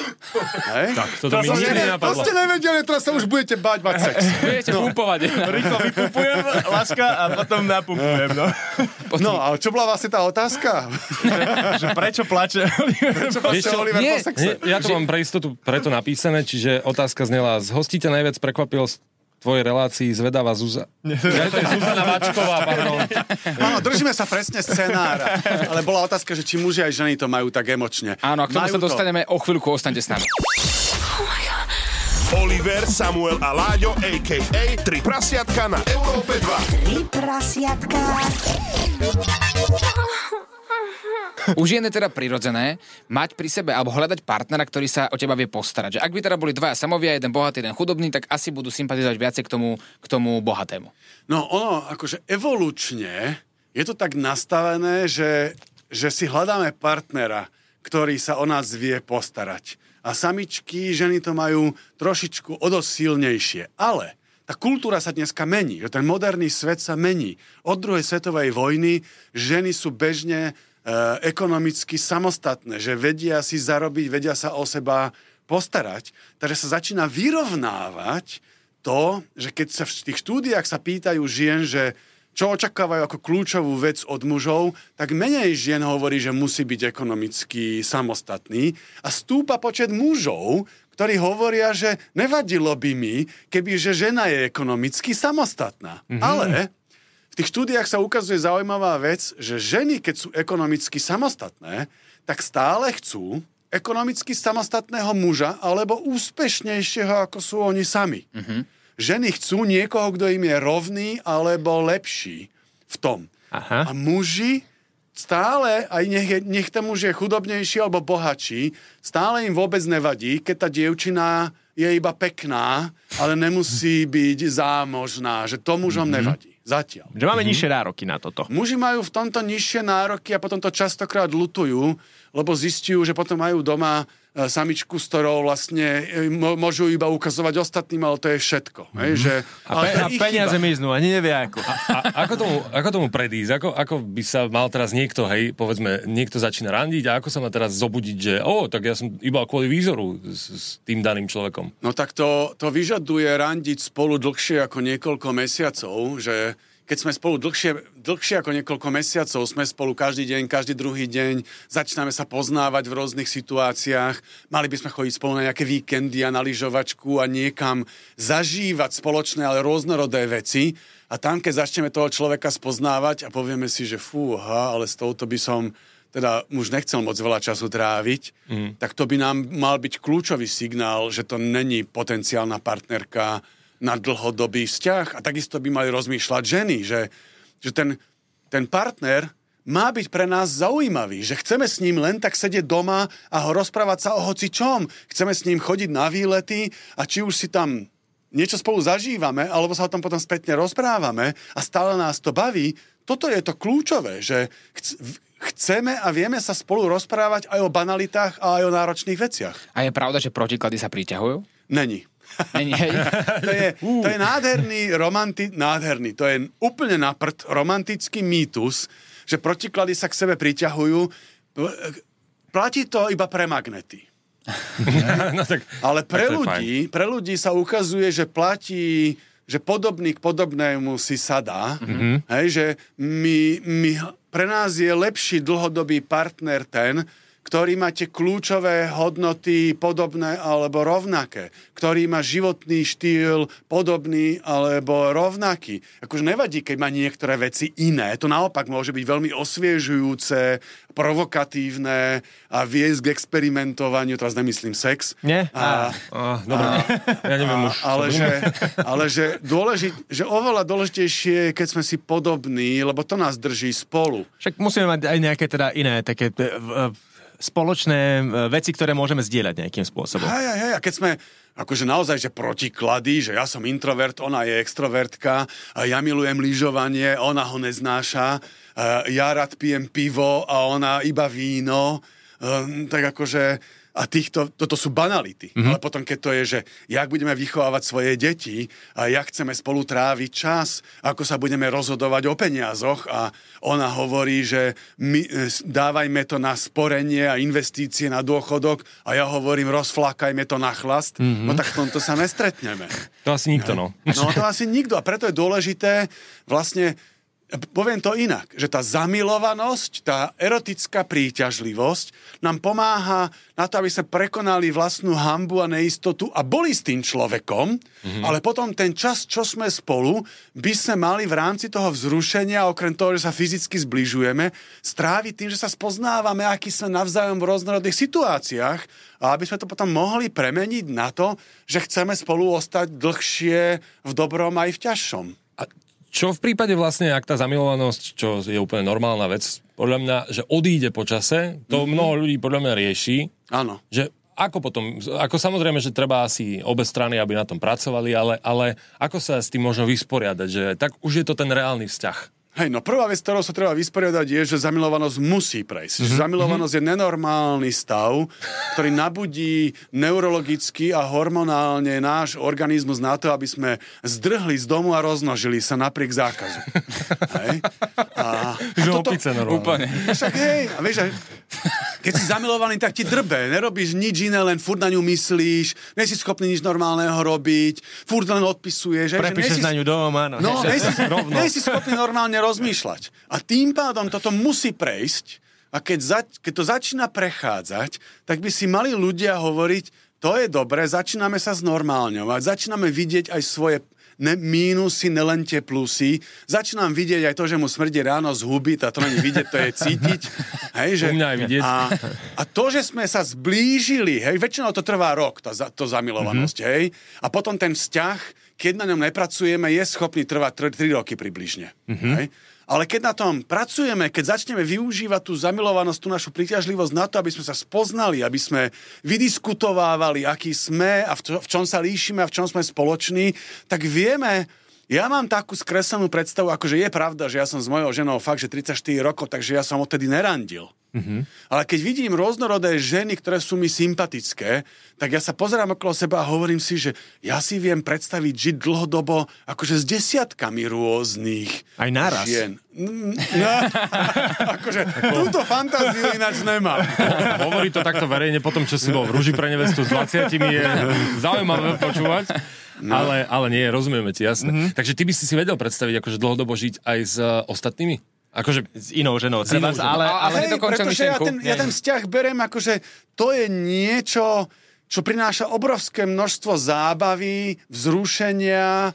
Hej? Tak, toto mi To nikdy ste, to ste nevedeli, teraz sa už budete báť mať sex. Viete pumpovať. Rýchlo vypumpujem, láska, a potom napumpujem. No. No, ale čo bola vlastne tá otázka? že prečo plače? Čo Vieš vlastne čo? Oliver Nie, po sexe? Nie, ja to mám pre istotu preto napísané, čiže otázka znela, z hostí ťa najviac prekvapil z tvojej relácii zvedavá Zuza... Ja, to je Zuzana Vačková, pardon. Áno, držíme sa presne scenára. Ale bola otázka, že či muži aj ženy to majú tak emočne. Áno, a k tomu Majú sa to. dostaneme o chvíľku, ostaňte s nami. Oliver, Samuel a Láďo, a.k.a. Tri prasiatka na Európe 2. Tri prasiatka. U žien je teda prirodzené mať pri sebe alebo hľadať partnera, ktorý sa o teba vie postarať. Že ak by teda boli dvaja samovia, jeden bohatý, jeden chudobný, tak asi budú sympatizovať viacej k tomu, k tomu bohatému. No ono, akože evolučne je to tak nastavené, že, že si hľadáme partnera, ktorý sa o nás vie postarať. A samičky, ženy to majú trošičku o dosť silnejšie. Ale tá kultúra sa dneska mení, že ten moderný svet sa mení. Od druhej svetovej vojny ženy sú bežne ekonomicky samostatné, že vedia si zarobiť, vedia sa o seba postarať. Takže sa začína vyrovnávať to, že keď sa v tých štúdiách sa pýtajú žien, že čo očakávajú ako kľúčovú vec od mužov, tak menej žien hovorí, že musí byť ekonomicky samostatný a stúpa počet mužov, ktorí hovoria, že nevadilo by mi, keby že žena je ekonomicky samostatná. Mm-hmm. Ale v tých štúdiách sa ukazuje zaujímavá vec, že ženy, keď sú ekonomicky samostatné, tak stále chcú ekonomicky samostatného muža alebo úspešnejšieho, ako sú oni sami. Mm-hmm. Ženy chcú niekoho, kto im je rovný alebo lepší v tom. Aha. A muži stále, aj nech, je, nech ten muž je chudobnejší alebo bohatší, stále im vôbec nevadí, keď tá dievčina je iba pekná, ale nemusí byť zámožná, že to mužom mm-hmm. nevadí. Zatiaľ. Že máme nižšie nároky na toto. Muži majú v tomto nižšie nároky a potom to častokrát lutujú, lebo zistujú, že potom majú doma samičku, s ktorou vlastne e, môžu iba ukazovať ostatným, ale to je všetko. Hej, že, A, pe- a peniaze miznú, ani nevie ako. A ako tomu, ako tomu predísť? Ako, ako by sa mal teraz niekto, hej, povedzme, niekto začína randiť a ako sa má teraz zobudiť, že o, tak ja som iba kvôli výzoru s, s tým daným človekom. No tak to, to vyžaduje randiť spolu dlhšie ako niekoľko mesiacov, že keď sme spolu dlhšie, dlhšie ako niekoľko mesiacov, sme spolu každý deň, každý druhý deň, začíname sa poznávať v rôznych situáciách, mali by sme chodiť spolu na nejaké víkendy a na lyžovačku a niekam zažívať spoločné, ale rôznorodé veci. A tam, keď začneme toho človeka spoznávať a povieme si, že fúha, ale s touto by som teda už nechcel moc veľa času tráviť, mm. tak to by nám mal byť kľúčový signál, že to není potenciálna partnerka na dlhodobý vzťah. A takisto by mali rozmýšľať ženy, že, že ten, ten partner má byť pre nás zaujímavý, že chceme s ním len tak sedieť doma a ho rozprávať sa o hoci čom. Chceme s ním chodiť na výlety a či už si tam niečo spolu zažívame, alebo sa o tom potom spätne rozprávame a stále nás to baví, toto je to kľúčové, že chc- chceme a vieme sa spolu rozprávať aj o banalitách a aj o náročných veciach. A je pravda, že protiklady sa priťahujú? Není. Není, hej? To je, to je nádherný, romanti- nádherný, to je úplne naprd romantický mýtus, že protiklady sa k sebe priťahujú. Platí to iba pre magnety. no, tak, Ale pre tak ľudí, pre ľudí sa ukazuje, že platí, že podobný k podobnému si sadá. Mm-hmm. Hej, že my, my, pre nás je lepší dlhodobý partner ten, ktorý má tie kľúčové hodnoty podobné alebo rovnaké, ktorý má životný štýl podobný alebo rovnaký. Akože nevadí, keď má niektoré veci iné. To naopak môže byť veľmi osviežujúce, provokatívne a viesť k experimentovaniu, teraz nemyslím sex. Nie? A, Oh, dobre, ja neviem a, už. ale, že, ale že, dôležit, že oveľa dôležitejšie je, keď sme si podobní, lebo to nás drží spolu. Však musíme mať aj nejaké teda iné také e, e, spoločné e, veci, ktoré môžeme zdieľať nejakým spôsobom. Hej, hej, a keď sme akože naozaj, že protiklady, že ja som introvert, ona je extrovertka, ja milujem lyžovanie, ona ho neznáša, a ja rád pijem pivo a ona iba víno, um, tak akože a týchto, toto sú banality. Mm-hmm. Ale potom, keď to je, že jak budeme vychovávať svoje deti a jak chceme spolu tráviť čas, ako sa budeme rozhodovať o peniazoch a ona hovorí, že my, e, dávajme to na sporenie a investície na dôchodok a ja hovorím, rozflákajme to na chlast, mm-hmm. no tak v tomto sa nestretneme. To asi nikto, no. No to asi nikto a preto je dôležité vlastne poviem to inak, že tá zamilovanosť, tá erotická príťažlivosť nám pomáha na to, aby sme prekonali vlastnú hambu a neistotu a boli s tým človekom, mm-hmm. ale potom ten čas, čo sme spolu, by sme mali v rámci toho vzrušenia, okrem toho, že sa fyzicky zbližujeme, stráviť tým, že sa spoznávame, aký sme navzájom v rôznorodných situáciách a aby sme to potom mohli premeniť na to, že chceme spolu ostať dlhšie v dobrom aj v ťažšom. A čo v prípade vlastne, ak tá zamilovanosť, čo je úplne normálna vec, podľa mňa, že odíde po čase, to mm-hmm. mnoho ľudí podľa mňa rieši, Áno. že ako potom, ako samozrejme, že treba asi obe strany, aby na tom pracovali, ale, ale ako sa s tým možno vysporiadať, že tak už je to ten reálny vzťah. Hej, no prvá vec, ktorou sa treba vysporiadať, je, že zamilovanosť musí prejsť. Mm-hmm. Zamilovanosť je nenormálny stav, ktorý nabudí neurologicky a hormonálne náš organizmus na to, aby sme zdrhli z domu a roznožili sa napriek zákazu. Hej? A, a Že opice normálne. Úplne. však hej, a vieš, že keď si zamilovaný, tak ti drbe. Nerobíš nič iné, len furt na ňu myslíš, nie si schopný nič normálneho robiť, furt len odpisuješ. že Prepíšeš nie si- na ňu doma, no. No, nie si, nie si schopný normálne rozmýšľať. A tým pádom toto musí prejsť a keď, za, keď to začína prechádzať, tak by si mali ľudia hovoriť, to je dobré, začíname sa znormálňovať, začíname vidieť aj svoje ne, mínusy, nelen tie plusy. Začínam vidieť aj to, že mu smrdí ráno z huby, to není vidieť, to je cítiť. Hej, že. A, a to, že sme sa zblížili, hej, väčšinou to trvá rok, tá, to zamilovanosť, mm-hmm. hej, a potom ten vzťah, keď na ňom nepracujeme, je schopný trvať 3 roky približne. Mm-hmm. Hej. Ale keď na tom pracujeme, keď začneme využívať tú zamilovanosť, tú našu príťažlivosť na to, aby sme sa spoznali, aby sme vydiskutovávali, aký sme a v, čo, v čom sa líšime a v čom sme spoloční, tak vieme, ja mám takú skreslenú predstavu, akože je pravda, že ja som s mojou ženou fakt, že 34 rokov, takže ja som odtedy nerandil. Mm-hmm. Ale keď vidím rôznorodé ženy, ktoré sú mi sympatické, tak ja sa pozerám okolo seba a hovorím si, že ja si viem predstaviť žiť dlhodobo akože s desiatkami rôznych Aj naraz. žien. No, akože túto fantáziu ináč nemám. Hovorí to takto verejne po tom, čo si bol v rúži pre nevestu s 20 je zaujímavé počúvať. No. Ale, ale nie, rozumieme ti, jasne. Mm-hmm. Takže ty by si si vedel predstaviť, akože dlhodobo žiť aj s uh, ostatnými? Akože, S inou ženou. inou Trebárs, ženou. ale, Ale- Hej, pretože ja myšlienku. ten, ja ten vzťah berem akože to je niečo, čo prináša obrovské množstvo zábavy, vzrušenia, e,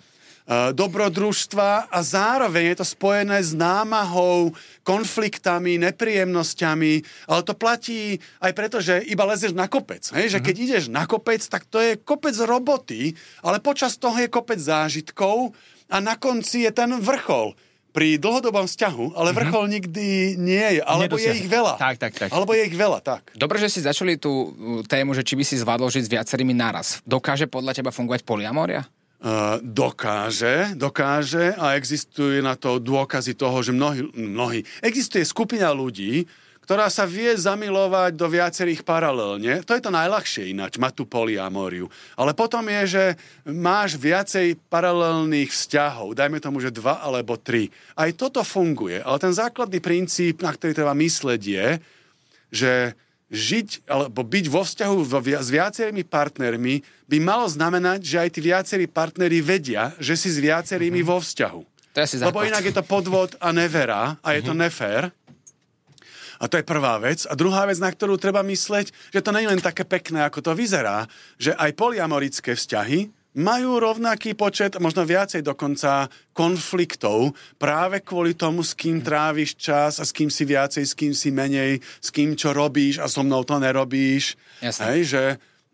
dobrodružstva a zároveň je to spojené s námahou, konfliktami, nepríjemnosťami, ale to platí aj preto, že iba lezeš na kopec. Hej? Že keď ideš na kopec, tak to je kopec roboty, ale počas toho je kopec zážitkov a na konci je ten vrchol. Pri dlhodobom vzťahu, ale vrchol mm-hmm. nikdy nie je. Alebo je Nedosiahne. ich veľa. Tak, tak, tak. Alebo je ich veľa, tak. Dobre, že si začali tú uh, tému, že či by si zvládol žiť s viacerými naraz. Dokáže podľa teba fungovať poliamoria? Uh, dokáže, dokáže a existuje na to dôkazy toho, že mnohí, mnohí, existuje skupina ľudí, ktorá sa vie zamilovať do viacerých paralelne. To je to najľahšie ináč, mať tú poliamóriu. Ale potom je, že máš viacej paralelných vzťahov, dajme tomu, že dva alebo tri. Aj toto funguje, ale ten základný princíp, na ktorý treba mysleť je, že žiť alebo byť vo vzťahu s viacerými partnermi by malo znamenať, že aj tí viacerí partneri vedia, že si s viacerými vo vzťahu. To je Lebo inak je to podvod a nevera a je to nefér. A to je prvá vec. A druhá vec, na ktorú treba mysleť, že to nie je len také pekné, ako to vyzerá, že aj poliamorické vzťahy majú rovnaký počet, možno viacej dokonca, konfliktov práve kvôli tomu, s kým tráviš čas a s kým si viacej, s kým si menej, s kým čo robíš a so mnou to nerobíš. Jasné. Hej, že,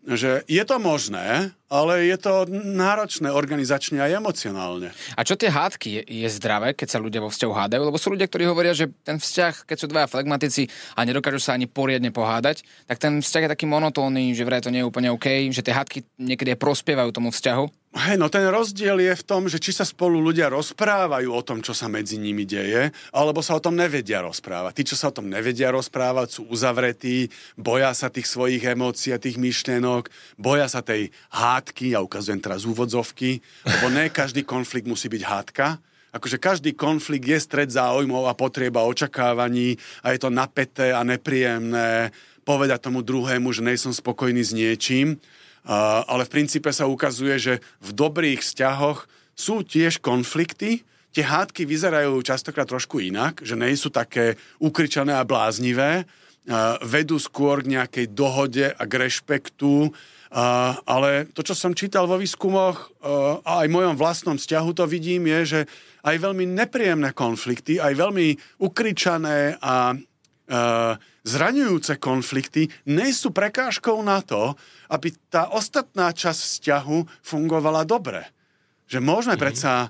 že je to možné, ale je to náročné organizačne a emocionálne. A čo tie hádky? Je, je zdravé, keď sa ľudia vo vzťahu hádajú? Lebo sú ľudia, ktorí hovoria, že ten vzťah, keď sú dvaja flegmatici a nedokážu sa ani poriadne pohádať, tak ten vzťah je taký monotónny, že vraj to nie je úplne OK, že tie hádky niekedy aj prospievajú tomu vzťahu. Hej, no ten rozdiel je v tom, že či sa spolu ľudia rozprávajú o tom, čo sa medzi nimi deje, alebo sa o tom nevedia rozprávať. Tí, čo sa o tom nevedia rozprávať, sú uzavretí, boja sa tých svojich emócií a tých myšlienok, boja sa tej hádky, ja ukazujem teraz úvodzovky, lebo ne každý konflikt musí byť hádka. Akože každý konflikt je stred záujmov a potrieba očakávaní a je to napäté a nepríjemné povedať tomu druhému, že nejsom spokojný s niečím. Ale v princípe sa ukazuje, že v dobrých vzťahoch sú tiež konflikty, tie hádky vyzerajú častokrát trošku inak, že nie sú také ukričané a bláznivé, vedú skôr k nejakej dohode a k rešpektu, ale to, čo som čítal vo výskumoch a aj v mojom vlastnom vzťahu to vidím, je, že aj veľmi nepríjemné konflikty, aj veľmi ukričané a zraňujúce konflikty nie sú prekážkou na to, aby tá ostatná časť vzťahu fungovala dobre. Že môžeme mm-hmm. predsa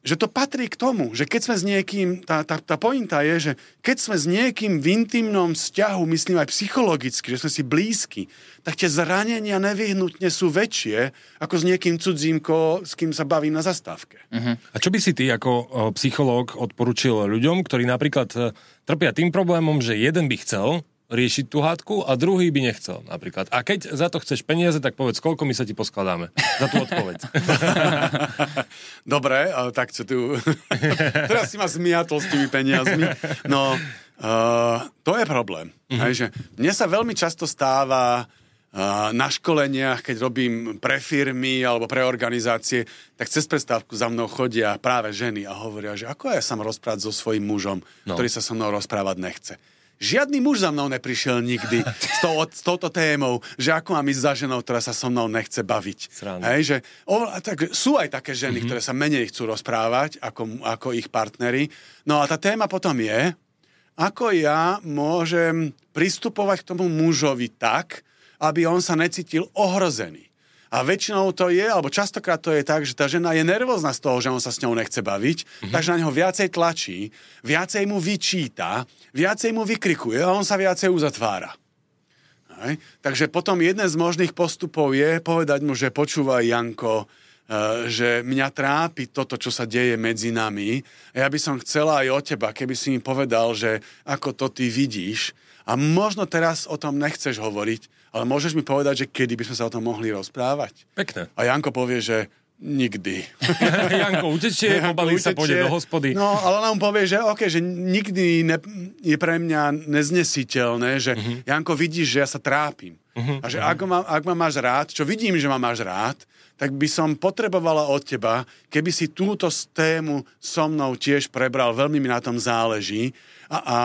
že to patrí k tomu, že keď sme s niekým, tá, tá, tá pointa je, že keď sme s niekým v intimnom vzťahu, myslím aj psychologicky, že sme si blízki, tak tie zranenia nevyhnutne sú väčšie ako s niekým cudzím, s kým sa bavím na zastávke. Uh-huh. A čo by si ty ako o, psychológ odporučil ľuďom, ktorí napríklad e, trpia tým problémom, že jeden by chcel riešiť tú hádku a druhý by nechcel napríklad. A keď za to chceš peniaze, tak povedz, koľko my sa ti poskladáme za tú odpoveď. Dobre, tak čo tu... Teraz si ma zmiatol s tými peniazmi. No, uh, to je problém. Mm-hmm. Hej, že mne sa veľmi často stáva uh, na školeniach, keď robím pre firmy alebo pre organizácie, tak cez prestávku za mnou chodia práve ženy a hovoria, že ako ja sa mám rozprávať so svojím mužom, no. ktorý sa so mnou rozprávať nechce. Žiadny muž za mnou neprišiel nikdy s, tou, s touto témou, že ako mám ísť za ženou, ktorá sa so mnou nechce baviť. Sranda. Hej, že, o, tak, sú aj také ženy, mm-hmm. ktoré sa menej chcú rozprávať ako, ako ich partnery. No a tá téma potom je, ako ja môžem pristupovať k tomu mužovi tak, aby on sa necítil ohrozený. A väčšinou to je, alebo častokrát to je tak, že tá žena je nervózna z toho, že on sa s ňou nechce baviť, mm-hmm. takže na neho viacej tlačí, viacej mu vyčíta, viacej mu vykrikuje a on sa viacej uzatvára. Hej. Takže potom jeden z možných postupov je povedať mu, že počúvaj Janko, že mňa trápi toto, čo sa deje medzi nami. Ja by som chcela aj od teba, keby si mi povedal, že ako to ty vidíš. A možno teraz o tom nechceš hovoriť, ale môžeš mi povedať, že kedy by sme sa o tom mohli rozprávať. Pekné. A Janko povie, že nikdy. Janko utečie, pobalí sa, pôjde do hospody. No, ale on povie, že, okay, že nikdy ne, je pre mňa neznesiteľné, že uh-huh. Janko, vidíš, že ja sa trápim. Uh-huh. A že ak ma, ak ma máš rád, čo vidím, že ma máš rád, tak by som potrebovala od teba, keby si túto tému so mnou tiež prebral, veľmi mi na tom záleží a, a,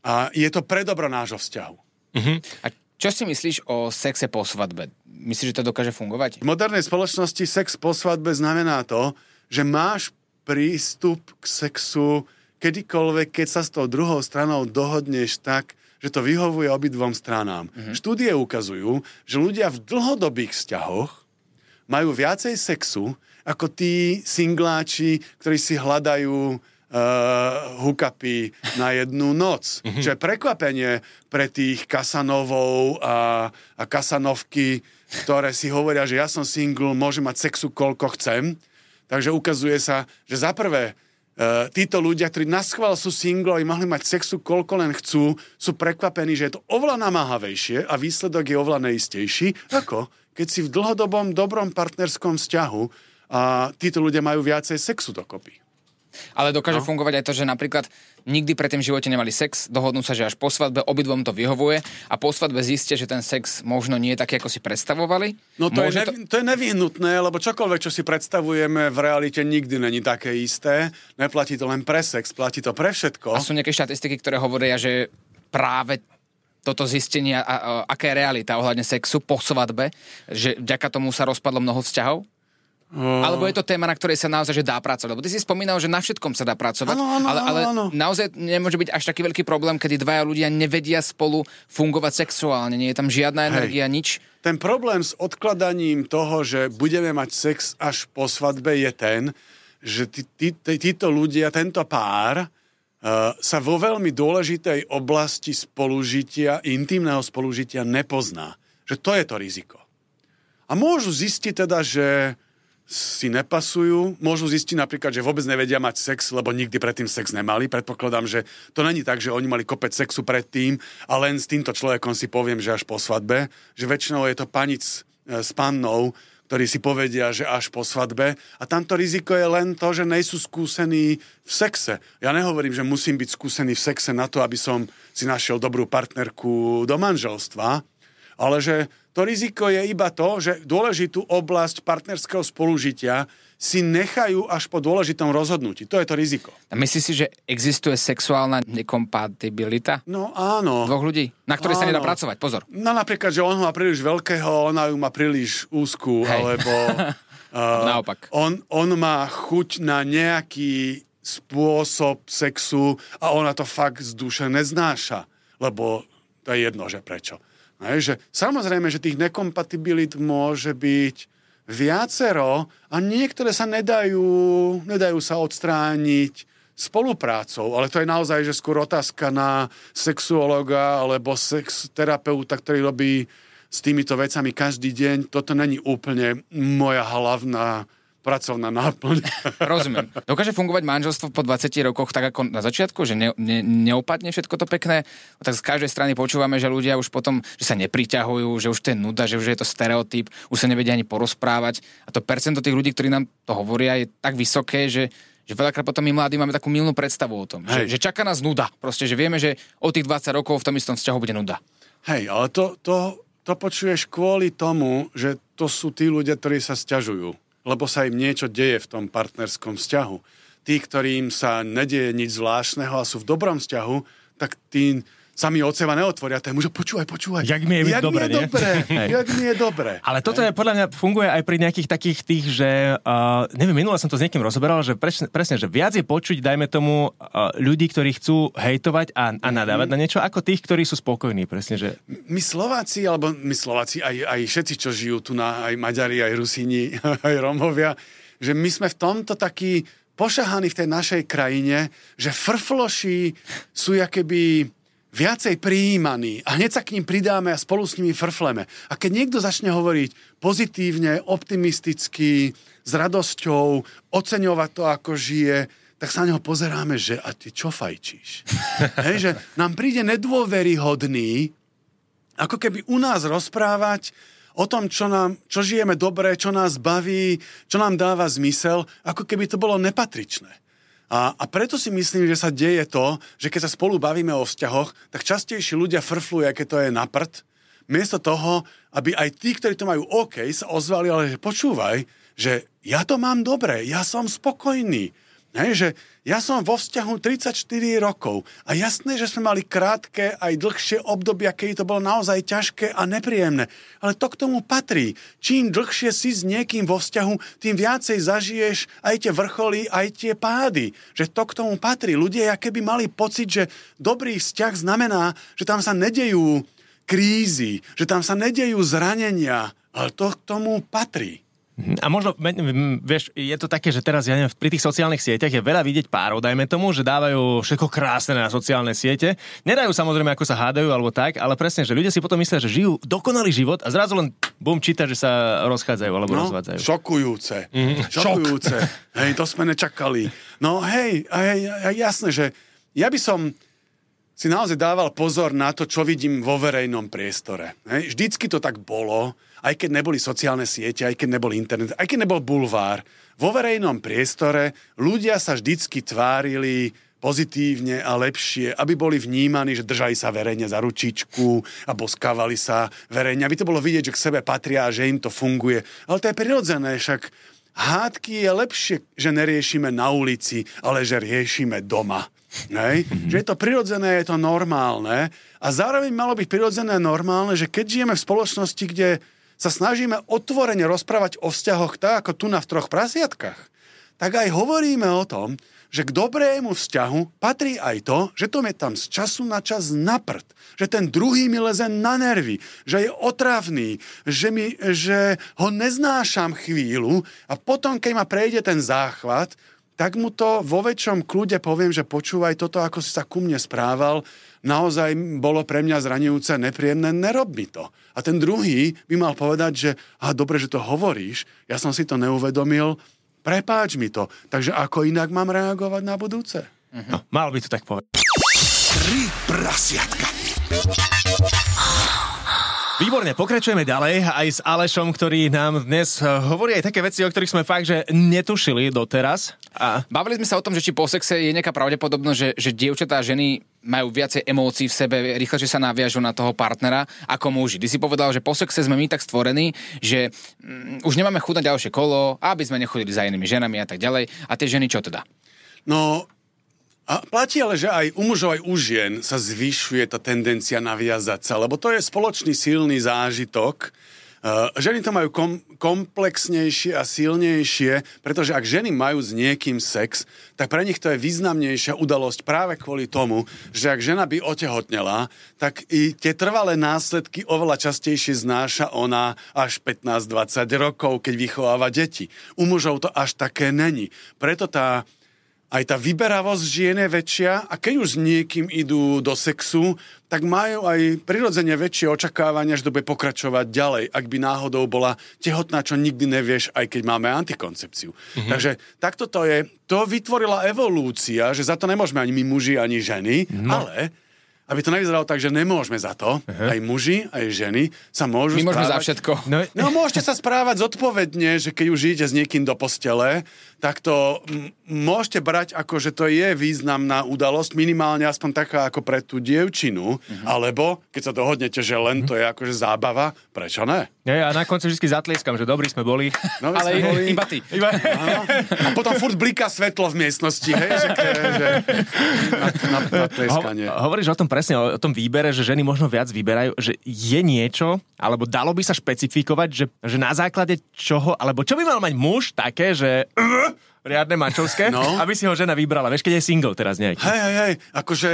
a je to pre dobro nášho vzťahu. Uh-huh. A čo si myslíš o sexe po svadbe? Myslíš, že to dokáže fungovať? V modernej spoločnosti sex po svadbe znamená to, že máš prístup k sexu kedykoľvek, keď sa s tou druhou stranou dohodneš tak, že to vyhovuje obidvom stranám. Mm-hmm. Štúdie ukazujú, že ľudia v dlhodobých vzťahoch majú viacej sexu ako tí singláči, ktorí si hľadajú uh, hukapy na jednu noc. Čo je prekvapenie pre tých Kasanovov a, a Kasanovky, ktoré si hovoria, že ja som single, môžem mať sexu koľko chcem. Takže ukazuje sa, že za prvé, Uh, títo ľudia, ktorí na schvál sú single a mohli mať sexu koľko len chcú, sú prekvapení, že je to oveľa namáhavejšie a výsledok je oveľa neistejší. Ako? Keď si v dlhodobom dobrom partnerskom vzťahu a títo ľudia majú viacej sexu dokopy. Ale dokáže no. fungovať aj to, že napríklad nikdy predtým v živote nemali sex, dohodnú sa, že až po svadbe obidvom to vyhovuje a po svadbe zistia, že ten sex možno nie je taký, ako si predstavovali. No to, je, nev- to... to je nevyhnutné, lebo čokoľvek, čo si predstavujeme v realite nikdy není také isté. Neplatí to len pre sex, platí to pre všetko. A sú nejaké štatistiky, ktoré hovoria, že práve toto zistenie, a, a, aká je realita ohľadne sexu po svadbe, že vďaka tomu sa rozpadlo mnoho vzťahov? Uh... Alebo je to téma, na ktorej sa naozaj že dá pracovať? Lebo ty si spomínal, že na všetkom sa dá pracovať, ano, ano, ale, ale ano. naozaj nemôže byť až taký veľký problém, kedy dvaja ľudia nevedia spolu fungovať sexuálne, nie je tam žiadna energia, Hej. nič. Ten problém s odkladaním toho, že budeme mať sex až po svadbe je ten, že tí, tí, tí, títo ľudia, tento pár, Uh, sa vo veľmi dôležitej oblasti spolužitia, intimného spolužitia nepozná. Že to je to riziko. A môžu zistiť teda, že si nepasujú. Môžu zistiť napríklad, že vôbec nevedia mať sex, lebo nikdy predtým sex nemali. Predpokladám, že to není tak, že oni mali kopec sexu predtým a len s týmto človekom si poviem, že až po svadbe. Že väčšinou je to panic e, s pannou, ktorí si povedia, že až po svadbe. A tamto riziko je len to, že nejsú skúsení v sexe. Ja nehovorím, že musím byť skúsený v sexe na to, aby som si našiel dobrú partnerku do manželstva, ale že to riziko je iba to, že dôležitú oblasť partnerského spolužitia si nechajú až po dôležitom rozhodnutí. To je to riziko. A myslíš si, že existuje sexuálna nekompatibilita? No áno. Dvoch ľudí, na ktorej sa nedá pracovať, pozor. No napríklad, že on ho má príliš veľkého, ona ju má príliš úzkú, Hej. alebo... uh, Naopak. On, on má chuť na nejaký spôsob sexu a ona to fakt z duše neznáša. Lebo to je jedno, že prečo. Hej, že samozrejme, že tých nekompatibilit môže byť viacero a niektoré sa nedajú, nedajú sa odstrániť spoluprácou, ale to je naozaj že skôr otázka na sexuologa alebo sex terapeuta, ktorý robí s týmito vecami každý deň. Toto není úplne moja hlavná pracovná náplň. Rozumiem. Dokáže fungovať manželstvo po 20 rokoch tak ako na začiatku, že ne, ne, neopadne všetko to pekné? Tak z každej strany počúvame, že ľudia už potom, že sa nepriťahujú, že už to je nuda, že už je to stereotyp, už sa nevedia ani porozprávať. A to percento tých ľudí, ktorí nám to hovoria, je tak vysoké, že že veľakrát potom my mladí máme takú milnú predstavu o tom, že, že čaká nás nuda. Proste, že vieme, že o tých 20 rokov v tom istom vzťahu bude nuda. Hej, ale to, to, to počuješ kvôli tomu, že to sú tí ľudia, ktorí sa sťažujú lebo sa im niečo deje v tom partnerskom vzťahu. Tí, ktorým sa nedieje nič zvláštneho a sú v dobrom vzťahu, tak tí sami od seba neotvoria tému, že počúvaj, počúvaj. Jak mi je jak dobre, mi je dobre, jak mi je dobre. Ale toto je podľa mňa funguje aj pri nejakých takých tých, že uh, neviem, minule som to s niekým rozoberal, že presne, presne že viac je počuť, dajme tomu, uh, ľudí, ktorí chcú hejtovať a, a nadávať mm. na niečo, ako tých, ktorí sú spokojní, presne, že... My Slováci, alebo my Slováci, aj, aj všetci, čo žijú tu na, aj Maďari, aj Rusíni, aj Romovia, že my sme v tomto takí pošahaní v tej našej krajine, že frfloši sú jakéby viacej prijímaní a hneď sa k ním pridáme a spolu s nimi frfleme. A keď niekto začne hovoriť pozitívne, optimisticky, s radosťou, oceňovať to, ako žije, tak sa na neho pozeráme, že a ty čo fajčíš? Hej, že nám príde nedôveryhodný, ako keby u nás rozprávať o tom, čo, nám, čo žijeme dobre, čo nás baví, čo nám dáva zmysel, ako keby to bolo nepatričné. A, a preto si myslím, že sa deje to, že keď sa spolu bavíme o vzťahoch, tak častejšie ľudia frflujú, aké to je na prd, miesto toho, aby aj tí, ktorí to majú OK, sa ozvali, ale že počúvaj, že ja to mám dobre, ja som spokojný. Hej, že ja som vo vzťahu 34 rokov a jasné, že sme mali krátke aj dlhšie obdobia, keď to bolo naozaj ťažké a nepríjemné. Ale to k tomu patrí. Čím dlhšie si s niekým vo vzťahu, tým viacej zažiješ aj tie vrcholy, aj tie pády. Že to k tomu patrí. Ľudia keby mali pocit, že dobrý vzťah znamená, že tam sa nedejú krízy, že tam sa nedejú zranenia, ale to k tomu patrí. A možno, vieš, je to také, že teraz, ja neviem, pri tých sociálnych sieťach je veľa vidieť párov, dajme tomu, že dávajú všetko krásne na sociálne siete. Nedajú samozrejme, ako sa hádajú alebo tak, ale presne, že ľudia si potom myslia, že žijú dokonalý život a zrazu len bum číta, že sa rozchádzajú alebo No, rozvádzajú. šokujúce. Mhm. Šokujúce. Hej, to sme nečakali. No hej, a hej, a jasné, že ja by som si naozaj dával pozor na to, čo vidím vo verejnom priestore. Vždycky to tak bolo, aj keď neboli sociálne siete, aj keď nebol internet, aj keď nebol bulvár. Vo verejnom priestore ľudia sa vždycky tvárili pozitívne a lepšie, aby boli vnímaní, že držali sa verejne za ručičku a boskávali sa verejne, aby to bolo vidieť, že k sebe patria a že im to funguje. Ale to je prirodzené, však hádky je lepšie, že neriešime na ulici, ale že riešime doma. Hej? Že je to prirodzené, je to normálne a zároveň malo byť prirodzené normálne, že keď žijeme v spoločnosti, kde sa snažíme otvorene rozprávať o vzťahoch tak, ako tu na v troch prasiatkách, tak aj hovoríme o tom, že k dobrému vzťahu patrí aj to, že to je tam z času na čas na prd. Že ten druhý mi leze na nervy, že je otravný, že, mi, že ho neznášam chvíľu a potom, keď ma prejde ten záchvat, tak mu to vo väčšom kľude poviem, že počúvaj toto, ako si sa ku mne správal, naozaj bolo pre mňa zranujúce, nepríjemné, nerob mi to. A ten druhý by mal povedať, že a dobre, že to hovoríš, ja som si to neuvedomil, prepáč mi to. Takže ako inak mám reagovať na budúce? No, mal by to tak povedať. Tri prasiatka. Výborne, pokračujeme ďalej aj s Alešom, ktorý nám dnes eh, hovorí aj také veci, o ktorých sme fakt, že netušili doteraz. A Bavili sme sa o tom, že či po sexe je nejaká pravdepodobnosť, že, že dievčatá a ženy majú viacej emócií v sebe, rýchlejšie sa naviažu na toho partnera ako muži. Ty si povedal, že po sexe sme my tak stvorení, že mm, už nemáme chuť na ďalšie kolo, aby sme nechodili za inými ženami a tak ďalej. A tie ženy čo teda? No, a platí ale, že aj u mužov, aj u žien sa zvyšuje tá tendencia naviazať sa, lebo to je spoločný silný zážitok. Uh, ženy to majú kom- komplexnejšie a silnejšie, pretože ak ženy majú s niekým sex, tak pre nich to je významnejšia udalosť práve kvôli tomu, že ak žena by otehotnela, tak i tie trvalé následky oveľa častejšie znáša ona až 15-20 rokov, keď vychováva deti. U mužov to až také není. Preto tá aj tá vyberavosť žien je väčšia a keď už s niekým idú do sexu, tak majú aj prirodzene väčšie očakávania, že to bude pokračovať ďalej, ak by náhodou bola tehotná, čo nikdy nevieš, aj keď máme antikoncepciu. Mm-hmm. Takže takto to je. To vytvorila evolúcia, že za to nemôžeme ani my muži, ani ženy, no. ale aby to nevyzeralo tak, že nemôžeme za to, uh-huh. aj muži, aj ženy sa môžu My môžeme za správať... všetko. no, No môžete sa správať zodpovedne, že keď už idete s niekým do postele, tak to m- môžete brať ako, že to je významná udalosť, minimálne aspoň taká ako pre tú dievčinu, uh-huh. alebo keď sa dohodnete, že len to je akože zábava, prečo ne? nie, a na konci vždy zatlieskam, že dobrí sme boli. No, Ale sme boli... iba ty. Iba... A potom furt bliká svetlo v miestnosti, hej, že, že na, na, na tleskanie. Ho, hovoríš o tom presne, o, tom výbere, že ženy možno viac vyberajú, že je niečo, alebo dalo by sa špecifikovať, že, že na základe čoho, alebo čo by mal mať muž také, že riadne mačovské, No. aby si ho žena vybrala. Vieš, keď je single teraz nejaký. Hej, hej, hej, akože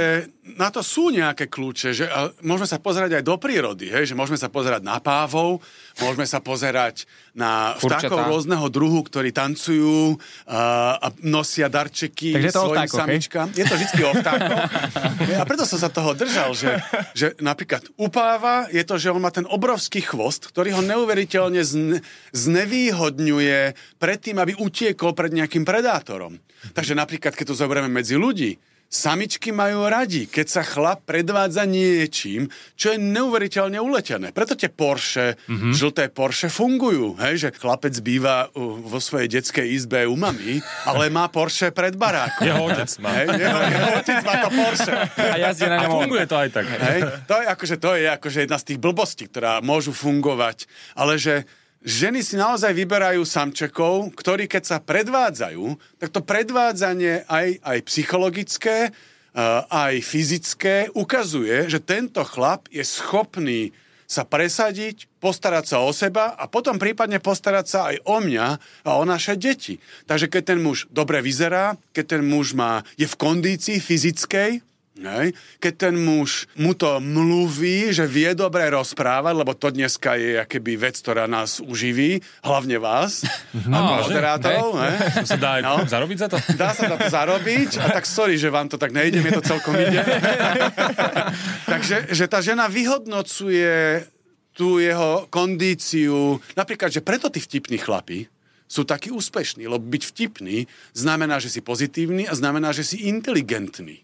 na to sú nejaké kľúče, že môžeme sa pozerať aj do prírody, hej, že môžeme sa pozerať na pávov, môžeme sa pozerať na Kurčatá. vtákov rôzneho druhu, ktorí tancujú a, a nosia darčeky Takže je to svojim vtákoch, hej? samičkám. Je to vždy o vtákoch. A preto som sa toho držal, že, že napríklad u páva je to, že on má ten obrovský chvost, ktorý ho neuveriteľne zne, znevýhodňuje pred tým, aby utiekol pred nejakým predátorom. Takže napríklad, keď to zoberieme medzi ľudí, Samičky majú radi, keď sa chlap predvádza niečím, čo je neuveriteľne uletené. Preto tie Porsche, mm-hmm. žlté Porsche fungujú. Hej, že chlapec býva vo svojej detskej izbe u mami, ale má Porsche pred barákom. Jeho otec má. Hej, jeho, jeho otec má to Porsche. A jazdí na ňom funguje to aj tak. Hej, to je akože, to je akože jedna z tých blbostí, ktorá môžu fungovať. Ale že ženy si naozaj vyberajú samčekov, ktorí keď sa predvádzajú, tak to predvádzanie aj, aj psychologické, eh, aj fyzické ukazuje, že tento chlap je schopný sa presadiť, postarať sa o seba a potom prípadne postarať sa aj o mňa a o naše deti. Takže keď ten muž dobre vyzerá, keď ten muž má, je v kondícii fyzickej, Hej. Keď ten muž mu to mluví, že vie dobre rozprávať, lebo to dneska je akéby vec, ktorá nás uživí, hlavne vás, No, ako moderátorov. To sa dá No. zarobiť za to? Dá sa za to zarobiť a tak sorry, že vám to tak nejde, mne to celkom ide. Takže že tá žena vyhodnocuje tú jeho kondíciu, napríklad, že preto tí vtipní chlapi sú takí úspešní, lebo byť vtipný znamená, že si pozitívny a znamená, že si inteligentný.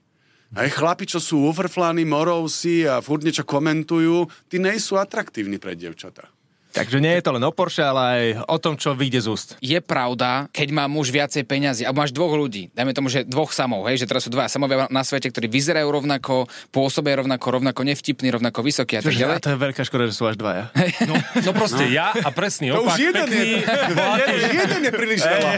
Aj chlapi, čo sú ufrfláni, morovsi a furt niečo komentujú, tí nejsú atraktívni pre devčatá. Takže nie je to len o Porsche, ale aj o tom, čo vyjde z úst. Je pravda, keď má muž viacej peňazí, alebo máš dvoch ľudí, dajme tomu, že dvoch samov, hej, že teraz sú dva samovia na svete, ktorí vyzerajú rovnako, pôsobia rovnako, rovnako nevtipní, rovnako vysokí a tak ďalej. to je veľká škoda, že sú až dvaja. No, no proste ja a presný To opak, už jeden pekný, je, už jeden je príliš veľa.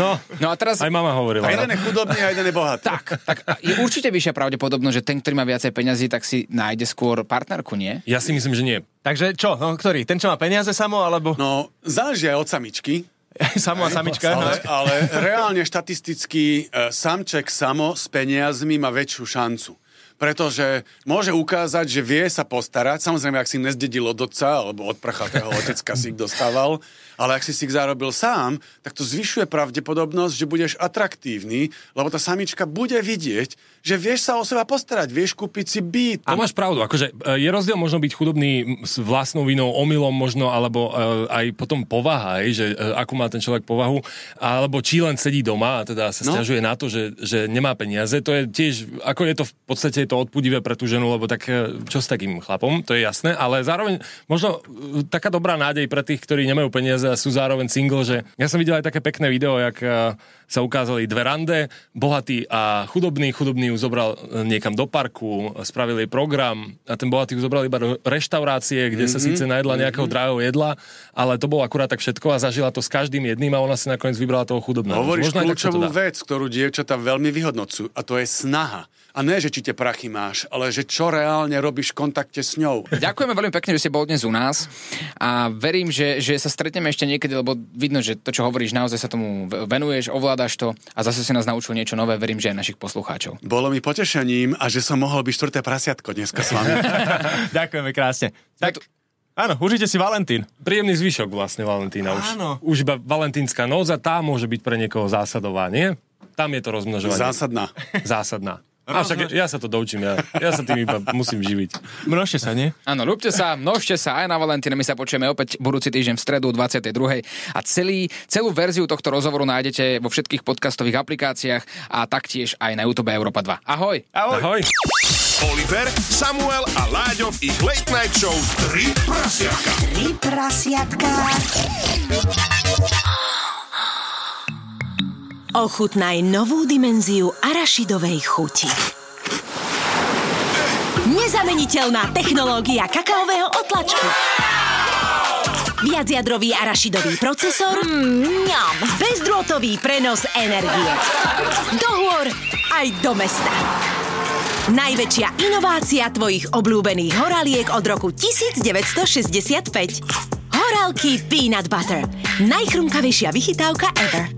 no, No a teraz aj mama hovorila. A jeden je chudobný a jeden je bohatý. tak, tak je určite vyššia pravdepodobnosť, že ten, ktorý má viacej peňazí, tak si nájde skôr partnerku, nie? Ja si myslím, že nie. Takže čo, no, ktorý? Ten, čo má peniaze samo, alebo No, záleží aj od samičky, samo a samička? ale, ale reálne štatisticky e, samček samo s peniazmi má väčšiu šancu. Pretože môže ukázať, že vie sa postarať. Samozrejme, ak si nezdedil od otca, alebo od prachatého otecka si ich dostával, ale ak si si ich zarobil sám, tak to zvyšuje pravdepodobnosť, že budeš atraktívny, lebo tá samička bude vidieť, že vieš sa o seba postarať, vieš kúpiť si byt. A máš pravdu, akože e, je rozdiel možno byť chudobný s vlastnou vinou, omylom možno, alebo e, aj potom povaha, hej, že e, akú má ten človek povahu, alebo či len sedí doma a teda sa No. stiažuje na to, že, že nemá peniaze, to je tiež, ako je to v podstate to odpudivé pre tú ženu, lebo tak e, čo s takým chlapom, to je jasné, ale zároveň možno e, taká dobrá nádej pre tých, ktorí nemajú peniaze a sú zároveň single, že ja som videl aj také pekné video, jak e, sa ukázali dve rande, bohatý a chudobný, chudobný ju zobral e, niekam do parku, spravili program. A ten bohatý ju zobral iba do reštaurácie, kde sa síce najedla nejakého drahého jedla, ale to bolo akurát tak všetko a zažila to s každým jedným a ona si nakoniec vybrala toho chudobného. Hovoríš Možno kľúčovú vec, ktorú dievčatá veľmi vyhodnocujú a to je snaha. A ne, že či tie prachy máš, ale že čo reálne robíš v kontakte s ňou. Ďakujeme veľmi pekne, že si bol dnes u nás. A verím, že, že sa stretneme ešte niekedy, lebo vidno, že to, čo hovoríš, naozaj sa tomu venuješ, ovládaš to a zase si nás naučil niečo nové, verím, že aj našich poslucháčov. Bolo mi potešením a že som mohol byť štvrté prasiatko dneska s vami. Ďakujeme krásne. Tak, áno, užite si Valentín. Príjemný zvyšok vlastne Valentína už. Áno. Už iba valentínska noc a tá môže byť pre niekoho zásadová, nie? Tam je to rozmnožovanie. Zásadná. Zásadná. A však ja sa to doučím, ja, ja sa tým iba musím živiť. Množte sa, nie? Áno, ľúbte sa, množte sa aj na Valentína, my sa počujeme opäť budúci týždeň v stredu 22. A celý, celú verziu tohto rozhovoru nájdete vo všetkých podcastových aplikáciách a taktiež aj na YouTube Európa 2. Ahoj! Ahoj. Ahoj. Oliver, Samuel a Láďo v ich Late Night Show 3 prasiatka. Tri prasiatka. Ochutnaj novú dimenziu arašidovej chuti. Nezameniteľná technológia kakaového otlačku. Viacjadrový arašidový procesor. Mňam. Bezdrôtový prenos energie. Do hôr aj do mesta. Najväčšia inovácia tvojich obľúbených horaliek od roku 1965. Horálky Peanut Butter. Najchrumkavejšia vychytávka ever.